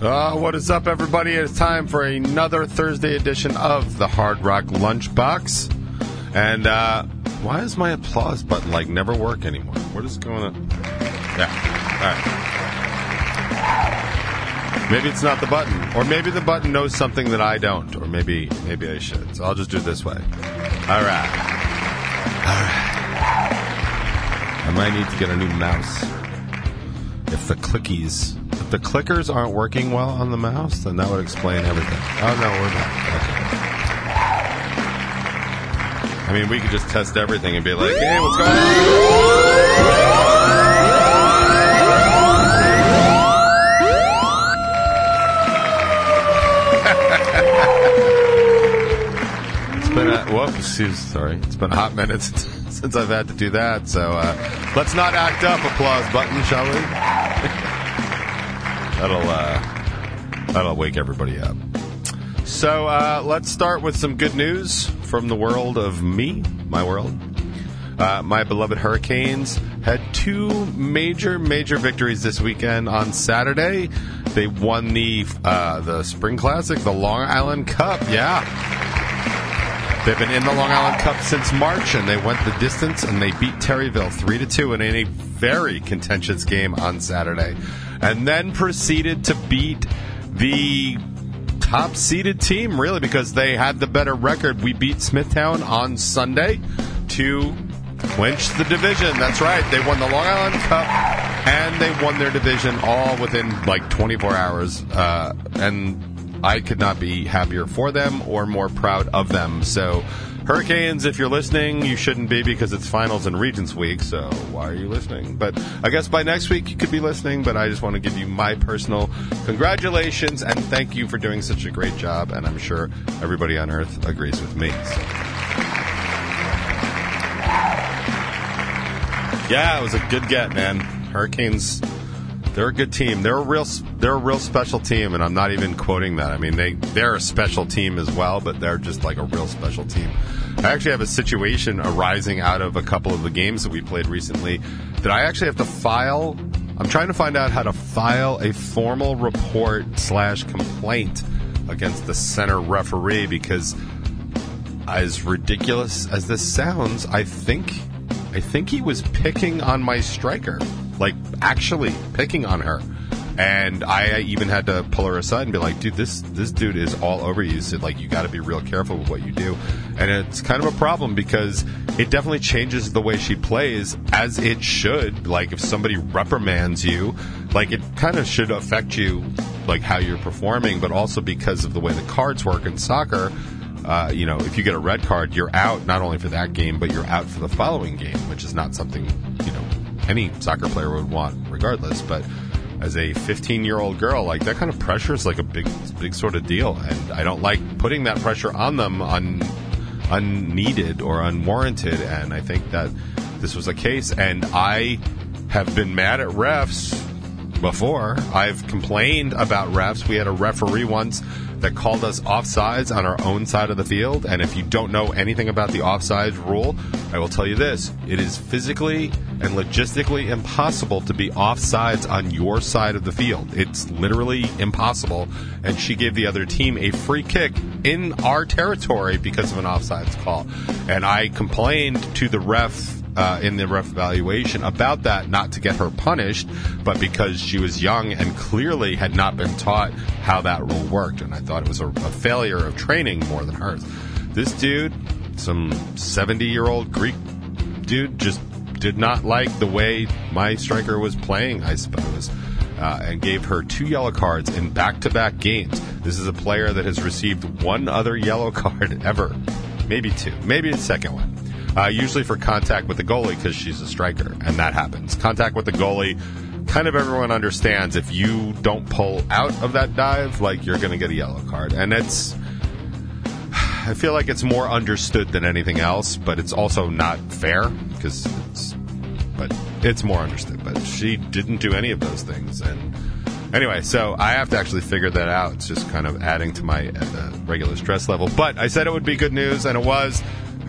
Uh, what is up, everybody? It's time for another Thursday edition of the Hard Rock Lunchbox. And uh, why is my applause button like never work anymore? What is going on? Yeah. All right. Maybe it's not the button, or maybe the button knows something that I don't, or maybe maybe I should. So I'll just do it this way. All right. All right. I might need to get a new mouse. If the clickies, the clickers aren't working well on the mouse, then that would explain everything. Oh no, we're back. Okay. I mean, we could just test everything and be like, "Hey, what's going on?" It's been a whoops, sorry. It's been a hot minute since, I've had to do that. So uh, let's not act up. Applause button, shall we? That'll uh, that'll wake everybody up. So uh, let's start with some good news from the world of me, my world. Uh, my beloved Hurricanes had two major, major victories this weekend. On Saturday, they won the uh, the Spring Classic, the Long Island Cup. Yeah, they've been in the Long Island Cup since March, and they went the distance and they beat Terryville three to two in a very contentious game on Saturday, and then proceeded to beat the top seeded team, really, because they had the better record. We beat Smithtown on Sunday to clinch the division. That's right. They won the Long Island Cup and they won their division all within like 24 hours. Uh, and I could not be happier for them or more proud of them. So, Hurricanes, if you're listening, you shouldn't be because it's finals and Regents week. So why are you listening? But I guess by next week you could be listening. But I just want to give you my personal congratulations and thank you for doing such a great job. And I'm sure everybody on Earth agrees with me. So. Yeah, it was a good get, man. Hurricanes, they're a good team. They're a real, they're a real special team, and I'm not even quoting that. I mean, they they're a special team as well, but they're just like a real special team. I actually have a situation arising out of a couple of the games that we played recently that I actually have to file. I'm trying to find out how to file a formal report slash complaint against the center referee because, as ridiculous as this sounds, I think I think he was picking on my striker, like actually picking on her. And I even had to pull her aside and be like, "Dude, this this dude is all over you. So like, you got to be real careful with what you do." And it's kind of a problem because it definitely changes the way she plays, as it should. Like, if somebody reprimands you, like it kind of should affect you, like how you're performing, but also because of the way the cards work in soccer uh, you know, if you get a red card, you're out not only for that game, but you're out for the following game, which is not something, you know, any soccer player would want regardless. But as a 15 year old girl, like that kind of pressure is like a big, big sort of deal. And I don't like putting that pressure on them un, unneeded or unwarranted. And I think that this was a case. And I have been mad at refs before. I've complained about refs. We had a referee once that called us offsides on our own side of the field. And if you don't know anything about the offsides rule, I will tell you this it is physically and logistically impossible to be offsides on your side of the field. It's literally impossible. And she gave the other team a free kick in our territory because of an offsides call. And I complained to the ref uh, in the ref evaluation about that, not to get her punished, but because she was young and clearly had not been taught how that rule worked. And I thought it was a, a failure of training more than hers. This dude, some 70 year old Greek dude, just did not like the way my striker was playing, I suppose. Uh, and gave her two yellow cards in back to back games. This is a player that has received one other yellow card ever. Maybe two. Maybe a second one. Uh, usually for contact with the goalie because she's a striker, and that happens. Contact with the goalie, kind of everyone understands if you don't pull out of that dive, like you're going to get a yellow card. And it's, I feel like it's more understood than anything else, but it's also not fair because it's, but it's more understood. But she didn't do any of those things. And anyway, so I have to actually figure that out. It's just kind of adding to my uh, regular stress level. But I said it would be good news, and it was.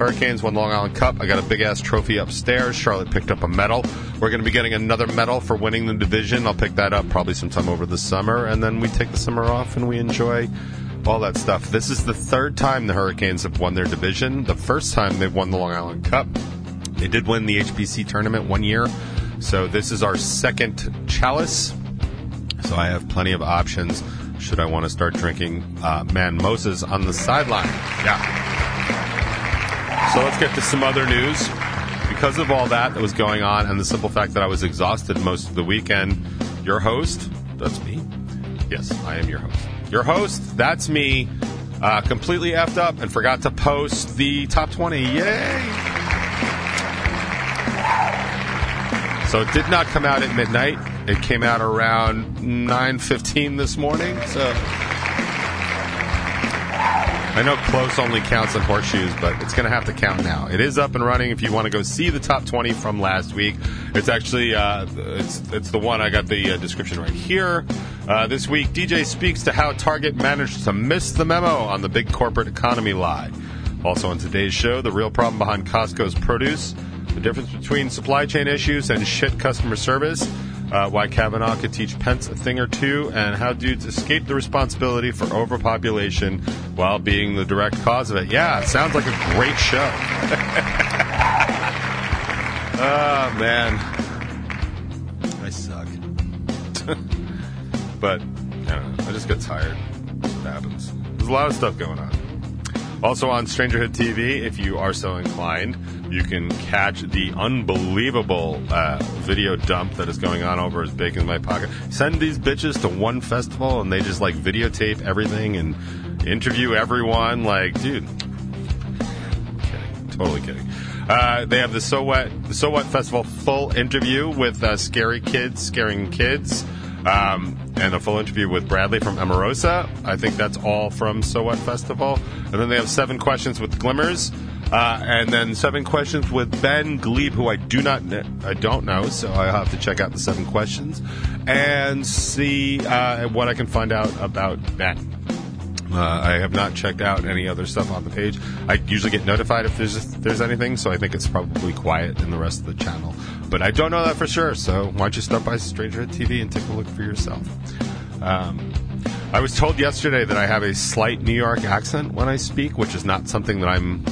Hurricanes won Long Island Cup. I got a big ass trophy upstairs. Charlotte picked up a medal. We're going to be getting another medal for winning the division. I'll pick that up probably sometime over the summer, and then we take the summer off and we enjoy all that stuff. This is the third time the Hurricanes have won their division. The first time they won the Long Island Cup. They did win the HBC tournament one year. So this is our second chalice. So I have plenty of options should I want to start drinking uh, mimosas on the sideline. Yeah. So let's get to some other news. Because of all that that was going on and the simple fact that I was exhausted most of the weekend, your host, that's me. Yes, I am your host. Your host, that's me, uh, completely effed up and forgot to post the top 20. Yay! So it did not come out at midnight. It came out around 9:15 this morning. So I know close only counts in horseshoes, but it's going to have to count now. It is up and running. If you want to go see the top 20 from last week, it's actually uh, it's it's the one I got the uh, description right here. Uh, this week, DJ speaks to how Target managed to miss the memo on the big corporate economy lie. Also on today's show, the real problem behind Costco's produce, the difference between supply chain issues and shit customer service uh, why Kavanaugh could teach Pence a thing or two, and how dudes escape the responsibility for overpopulation while being the direct cause of it. Yeah, sounds like a great show. oh, man. I suck. but, I don't know. I just get tired. What happens. There's a lot of stuff going on. Also on Strangerhood TV, if you are so inclined, you can catch the unbelievable uh, video dump that is going on over as big in my pocket. Send these bitches to one festival and they just like videotape everything and interview everyone. Like, dude, totally kidding. Uh, they have the So What So What Festival full interview with uh, scary kids scaring kids. Um, and a full interview with Bradley from Emarosa. I think that's all from So What Festival. And then they have seven questions with Glimmers. Uh, and then seven questions with Ben Glebe, who I do not, I don't know, so I'll have to check out the seven questions and see uh, what I can find out about Ben. Uh, I have not checked out any other stuff on the page. I usually get notified if there's if there's anything, so I think it's probably quiet in the rest of the channel. But I don't know that for sure. So why don't you stop by Strangerhood TV and take a look for yourself? Um, I was told yesterday that I have a slight New York accent when I speak, which is not something that I'm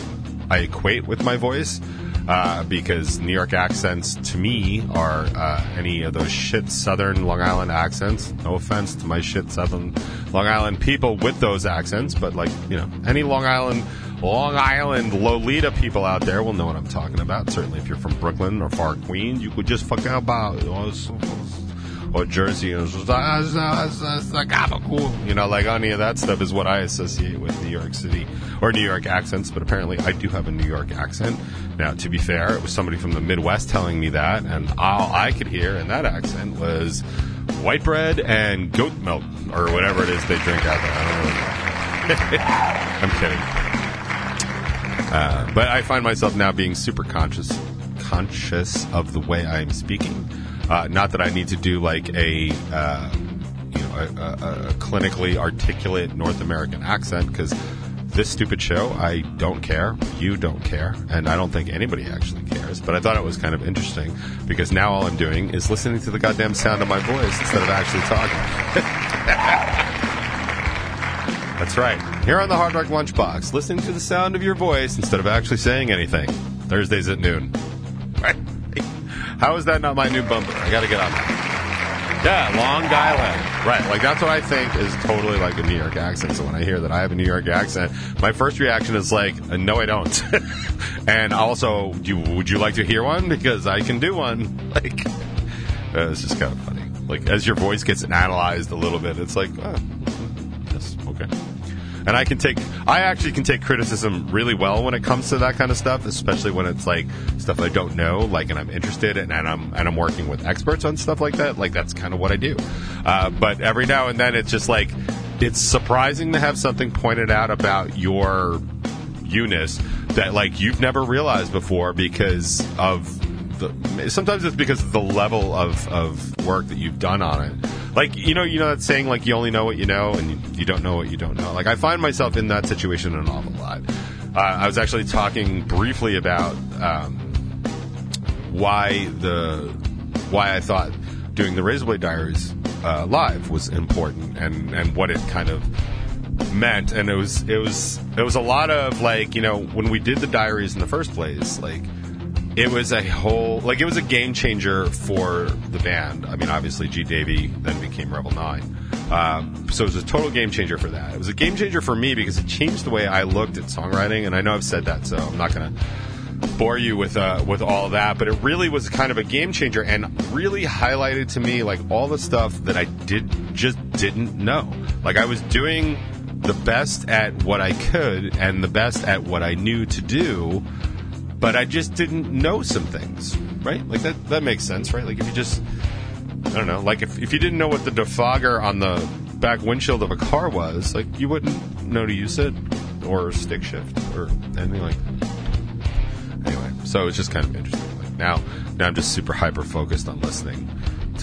I equate with my voice. Uh, because New York accents to me are uh, any of those shit Southern Long Island accents. No offense to my shit Southern Long Island people with those accents, but like you know, any Long Island, Long Island Lolita people out there will know what I'm talking about. Certainly, if you're from Brooklyn or far Queens, you could just fuck out about. You know, or Jersey, and you know, like any of that stuff is what I associate with New York City or New York accents. But apparently, I do have a New York accent. Now, to be fair, it was somebody from the Midwest telling me that, and all I could hear in that accent was white bread and goat milk, or whatever it is they drink out there. I don't really know. I'm kidding. Uh, but I find myself now being super conscious conscious of the way I'm speaking. Uh, not that I need to do like a uh, you know a, a, a, clinically articulate North American accent because this stupid show I don't care, you don't care, and I don't think anybody actually cares. But I thought it was kind of interesting because now all I'm doing is listening to the goddamn sound of my voice instead of actually talking. That's right. Here on the Hard Rock Lunchbox, listening to the sound of your voice instead of actually saying anything. Thursdays at noon. Right. How is that not my new bumper? I got to get on that. Yeah, Long Island. Right. Like that's what I think is totally like a New York accent. So when I hear that I have a New York accent, my first reaction is like, uh, no, I don't. and also, would you like to hear one? Because I can do one. Like, uh, it's just kind of funny. Like as your voice gets analyzed a little bit, it's like, oh, okay and I can take I actually can take criticism really well when it comes to that kind of stuff, especially when it's like stuff I don't know, like and I'm interested in, and I'm and I'm working with experts on stuff like that. Like that's kind of what I do. Uh, but every now and then, it's just like it's surprising to have something pointed out about your Eunice that like you've never realized before because of the, sometimes it's because of the level of, of work that you've done on it. Like you know, you know that saying like you only know what you know and you, you don't know what you don't know. Like I find myself in that situation an awful lot. uh, I was actually talking briefly about um, why the why I thought doing the Razorblade Diaries uh, live was important and and what it kind of meant and it was it was it was a lot of like you know when we did the diaries in the first place like it was a whole like it was a game changer for the band. I mean obviously g. Davy then became rebel 9 um, so it was a total game changer for that. It was a game changer for me because it changed the way i looked at songwriting and i know i've said that so i'm not to bore you with uh, with all that, but it really was kind of a game changer and really highlighted to me like all the stuff that I did just didn't know. Like I was doing the best at what I could and the best at what I knew to do, but I just didn't know some things, right? Like that that makes sense, right? Like if you just I don't know, like if if you didn't know what the defogger on the back windshield of a car was, like you wouldn't know to use it or stick shift or anything like that. Anyway, so it's just kind of interesting. Like now, now I'm just super hyper focused on listening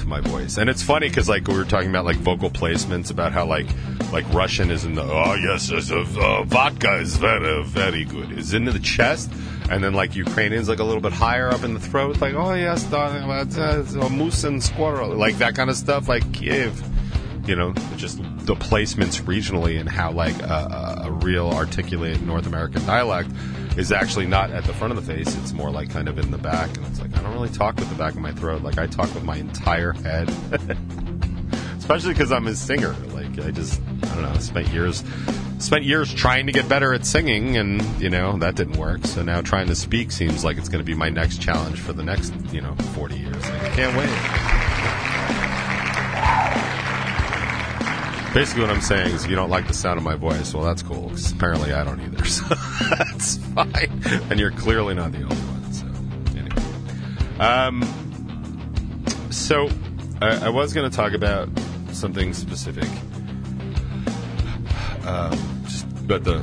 my voice, and it's funny because like we were talking about like vocal placements about how like like Russian is in the oh yes, yes uh, vodka is very very good is into the chest, and then like Ukrainian's like a little bit higher up in the throat, like oh yes, darling, uh, moose and squirrel, like that kind of stuff, like Kiev. You know, just the placements regionally and how like a, a real articulate North American dialect is actually not at the front of the face. It's more like kind of in the back. And it's like, I don't really talk with the back of my throat. Like, I talk with my entire head. Especially because I'm a singer. Like, I just, I don't know, spent years. Spent years trying to get better at singing, and you know that didn't work. So now trying to speak seems like it's going to be my next challenge for the next, you know, forty years. Like, I can't wait. Basically, what I'm saying is, if you don't like the sound of my voice, well, that's cool. 'cause apparently, I don't either. So that's fine. And you're clearly not the only one. So, anyway. Um, so I, I was going to talk about something specific. Um, just about the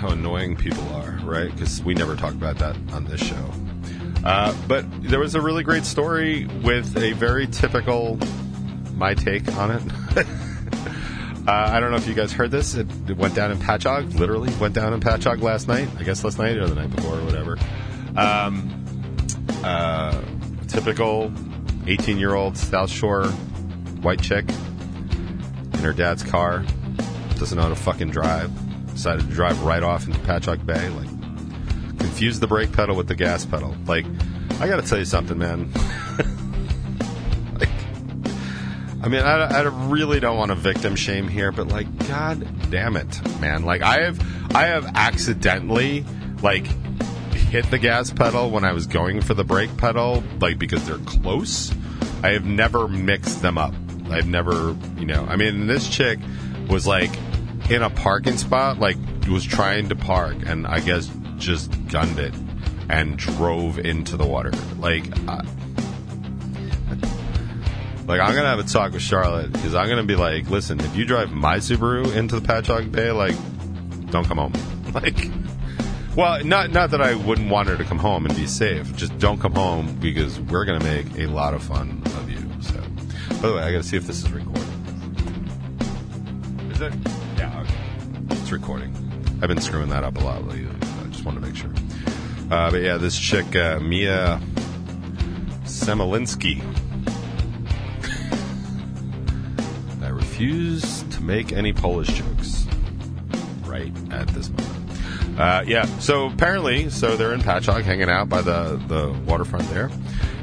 how annoying people are, right? Because we never talk about that on this show. Uh, but there was a really great story with a very typical my take on it. uh, I don't know if you guys heard this. It, it went down in Patchogue, literally went down in Patchogue last night. I guess last night or the night before or whatever. Um, uh, typical 18 year old South Shore white chick in her dad's car. Doesn't know how to fucking drive. Decided to drive right off into Patchogue Bay. Like, confused the brake pedal with the gas pedal. Like, I gotta tell you something, man. I mean, I, I really don't want to victim shame here, but like, god damn it, man. Like, I have, I have accidentally, like, hit the gas pedal when I was going for the brake pedal, like, because they're close. I have never mixed them up. I've never, you know, I mean, this chick was like in a parking spot, like, was trying to park, and I guess just gunned it and drove into the water. Like, uh, like I'm gonna have a talk with Charlotte because I'm gonna be like, listen, if you drive my Subaru into the Patchogue Bay, like, don't come home. Like, well, not not that I wouldn't want her to come home and be safe. Just don't come home because we're gonna make a lot of fun of you. So, by the way, I gotta see if this is recording. Is it? Yeah. Okay. It's recording. I've been screwing that up a lot lately. I just want to make sure. Uh, but yeah, this chick, uh, Mia Semolinsky. Refuse to make any Polish jokes right at this moment. Uh, yeah, so apparently, so they're in Patchogue hanging out by the, the waterfront there.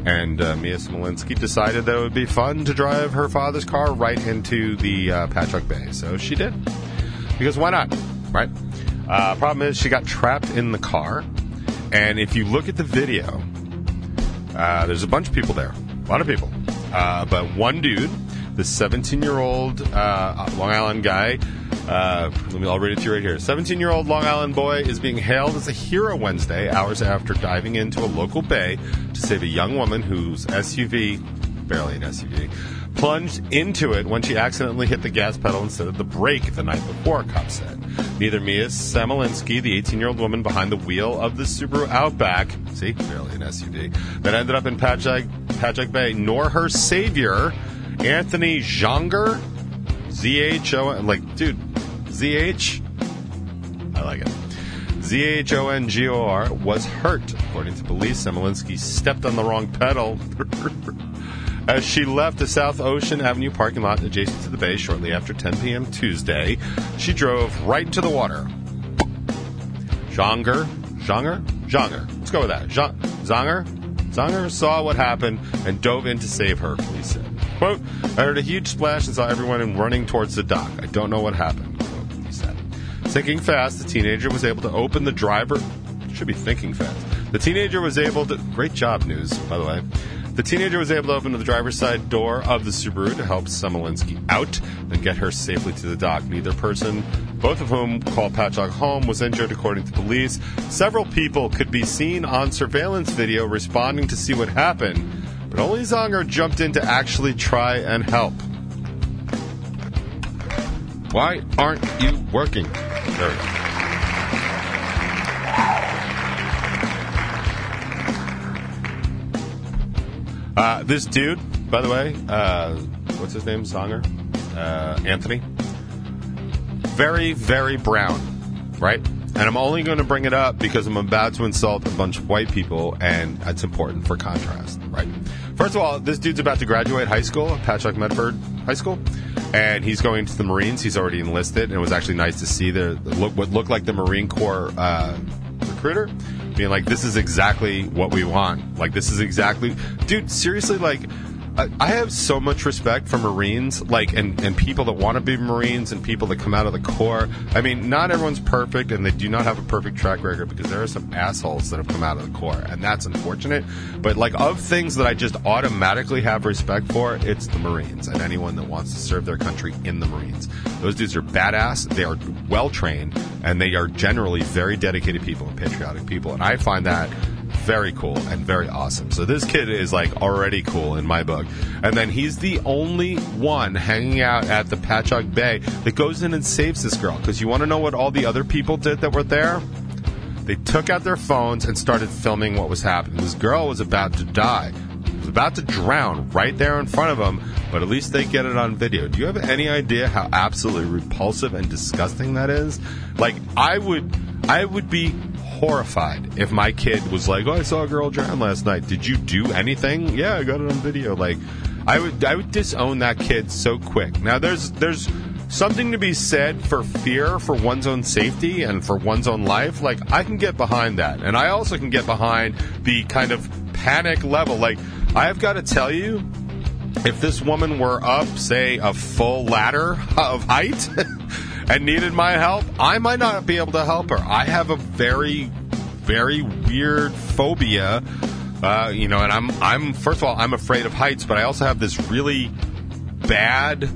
And uh, Mia Smolinski decided that it would be fun to drive her father's car right into the uh, Patchogue Bay. So she did. Because why not? Right? Uh, problem is, she got trapped in the car. And if you look at the video, uh, there's a bunch of people there. A lot of people. Uh, but one dude, the 17 year old uh, Long Island guy, uh, let me, I'll read it to you right here. 17 year old Long Island boy is being hailed as a hero Wednesday, hours after diving into a local bay to save a young woman whose SUV, barely an SUV, plunged into it when she accidentally hit the gas pedal instead of the brake the night before, cops said. Neither Mia Samolinsky, the 18 year old woman behind the wheel of the Subaru Outback, see, barely an SUV, that ended up in Patchogue, Patchogue Bay, nor her savior, Anthony Jonger, Z H O, like, dude, Z H, I like it. Z H O N G O R, was hurt. According to police, Semolinsky stepped on the wrong pedal as she left the South Ocean Avenue parking lot adjacent to the bay shortly after 10 p.m. Tuesday. She drove right into the water. Jonger, Jonger, Jonger. Let's go with that. Jean, Zonger, Zonger saw what happened and dove in to save her. Police said, "Quote: I heard a huge splash and saw everyone running towards the dock. I don't know what happened." Quote, he said. Sinking fast, the teenager was able to open the driver. Should be thinking fast. The teenager was able to. Great job, news, by the way. The teenager was able to open the driver's side door of the Subaru to help Semolinsky out and get her safely to the dock. Neither person, both of whom called Patchogue home, was injured, according to police. Several people could be seen on surveillance video responding to see what happened, but only Zonger jumped in to actually try and help. Why aren't you working? There we go. Uh, this dude, by the way, uh, what's his name? Zonger? Uh, Anthony. Very, very brown, right? And I'm only going to bring it up because I'm about to insult a bunch of white people, and it's important for contrast, right? First of all, this dude's about to graduate high school, Patchogue Medford High School, and he's going to the Marines. He's already enlisted, and it was actually nice to see the, the look what looked like the Marine Corps uh, recruiter being like, "This is exactly what we want. Like, this is exactly, dude. Seriously, like." I- have so much respect for Marines, like, and, and people that want to be Marines and people that come out of the Corps. I mean, not everyone's perfect, and they do not have a perfect track record because there are some assholes that have come out of the Corps, and that's unfortunate. But like, of things that I just automatically have respect for, it's the Marines and anyone that wants to serve their country in the Marines. Those dudes are badass. They are well trained, and they are generally very dedicated people and patriotic people, and I find that very cool and very awesome. So this kid is like already cool in my book. And then he's the only one hanging out at the Patchogue Bay that goes in and saves this girl. Because you want to know what all the other people did that were there? They took out their phones and started filming what was happening. This girl was about to die. Was about to drown right there in front of them, but at least they get it on video. Do you have any idea how absolutely repulsive and disgusting that is? Like I would I would be horrified if my kid was like, "Oh, I saw a girl drown last night. Did you do anything?" Yeah, I got it on video. Like, I would I would disown that kid so quick. Now, there's there's something to be said for fear for one's own safety and for one's own life. Like, I can get behind that, and I also can get behind the kind of panic level. Like, I have got to tell you. If this woman were up, say, a full ladder of height, and needed my help, I might not be able to help her. I have a very, very weird phobia, uh, you know, and I'm, I'm, first of all, I'm afraid of heights, but I also have this really bad,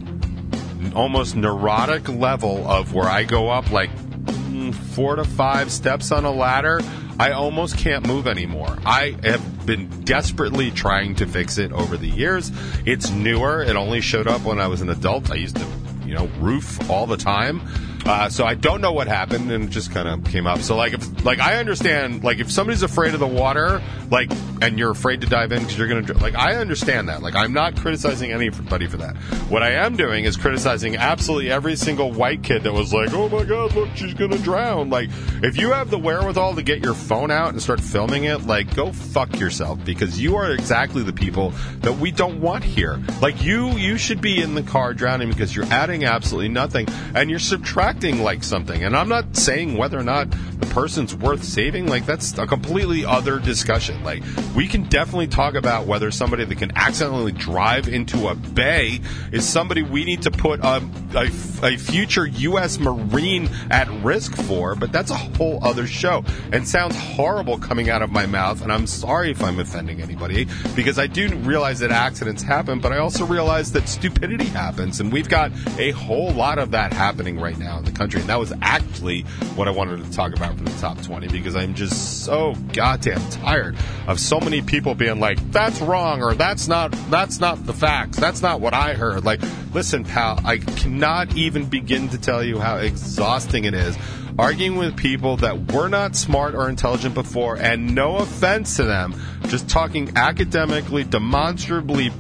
almost neurotic level of where I go up like mm, four to five steps on a ladder. I almost can't move anymore. I have been desperately trying to fix it over the years. It's newer. It only showed up when I was an adult. I used to you know, roof all the time. Uh, so I don't know what happened, and it just kind of came up. So like, if like I understand, like if somebody's afraid of the water, like, and you're afraid to dive in because you're gonna, like, I understand that. Like, I'm not criticizing anybody for that. What I am doing is criticizing absolutely every single white kid that was like, oh my god, look, she's gonna drown. Like, if you have the wherewithal to get your phone out and start filming it, like, go fuck yourself because you are exactly the people that we don't want here. Like, you, you should be in the car drowning because you're adding absolutely nothing and you're subtracting like something. And I'm not saying whether or not the person's worth saving. Like that's a completely other discussion. Like we can definitely talk about whether somebody that can accidentally drive into a bay is somebody we need to put a, a, a future U.S. Marine at risk for. But that's a whole other show and sounds horrible coming out of my mouth. And I'm sorry if I'm offending anybody because I do realize that accidents happen, but I also realize that stupidity happens, and we've got a whole lot of that happening right now in the country. And that was actually what I wanted to talk about for the top 20 because I'm just so goddamn tired of so many people being like, that's wrong or that's not, that's not the facts. That's not what I heard. Like, listen, pal, I cannot even begin to tell you how exhausting it is arguing with people that were not smart or intelligent before and no offense to them, just talking academically, demonstrably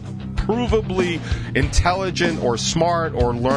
provably intelligent or smart or learned,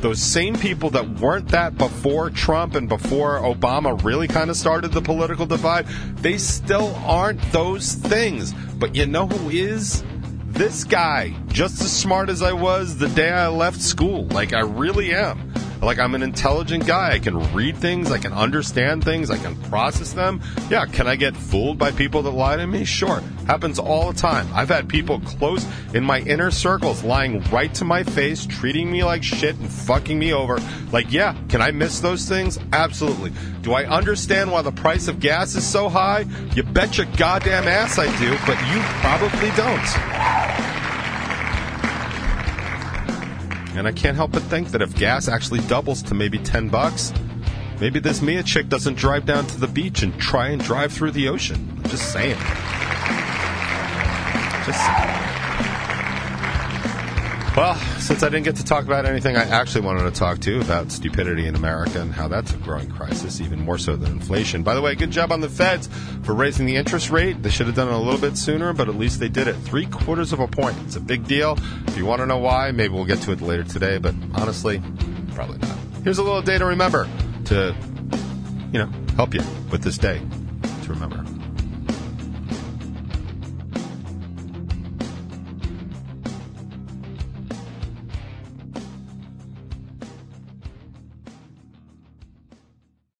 those same people that weren't that before Trump and before Obama really kind of started the political divide, they still aren't those things. But you know who is? This guy, just as smart as I was the day I left school. Like, I really am. Like I'm an intelligent guy. I can read things. I can understand things. I can process them. Yeah. Can I get fooled by people that lie to me? Sure. Happens all the time. I've had people close in my inner circles lying right to my face, treating me like shit and fucking me over. Like, yeah. Can I miss those things? Absolutely. Do I understand why the price of gas is so high? You bet your goddamn ass I do, but you probably don't. And I can't help but think that if gas actually doubles to maybe 10 bucks, maybe this Mia chick doesn't drive down to the beach and try and drive through the ocean. Just saying. Just saying. Well, since I didn't get to talk about anything I actually wanted to talk to about stupidity in America and how that's a growing crisis, even more so than inflation. By the way, good job on the feds for raising the interest rate. They should have done it a little bit sooner, but at least they did it. Three quarters of a point. It's a big deal. If you want to know why, maybe we'll get to it later today, but honestly, probably not. Here's a little day to remember to, you know, help you with this day to remember.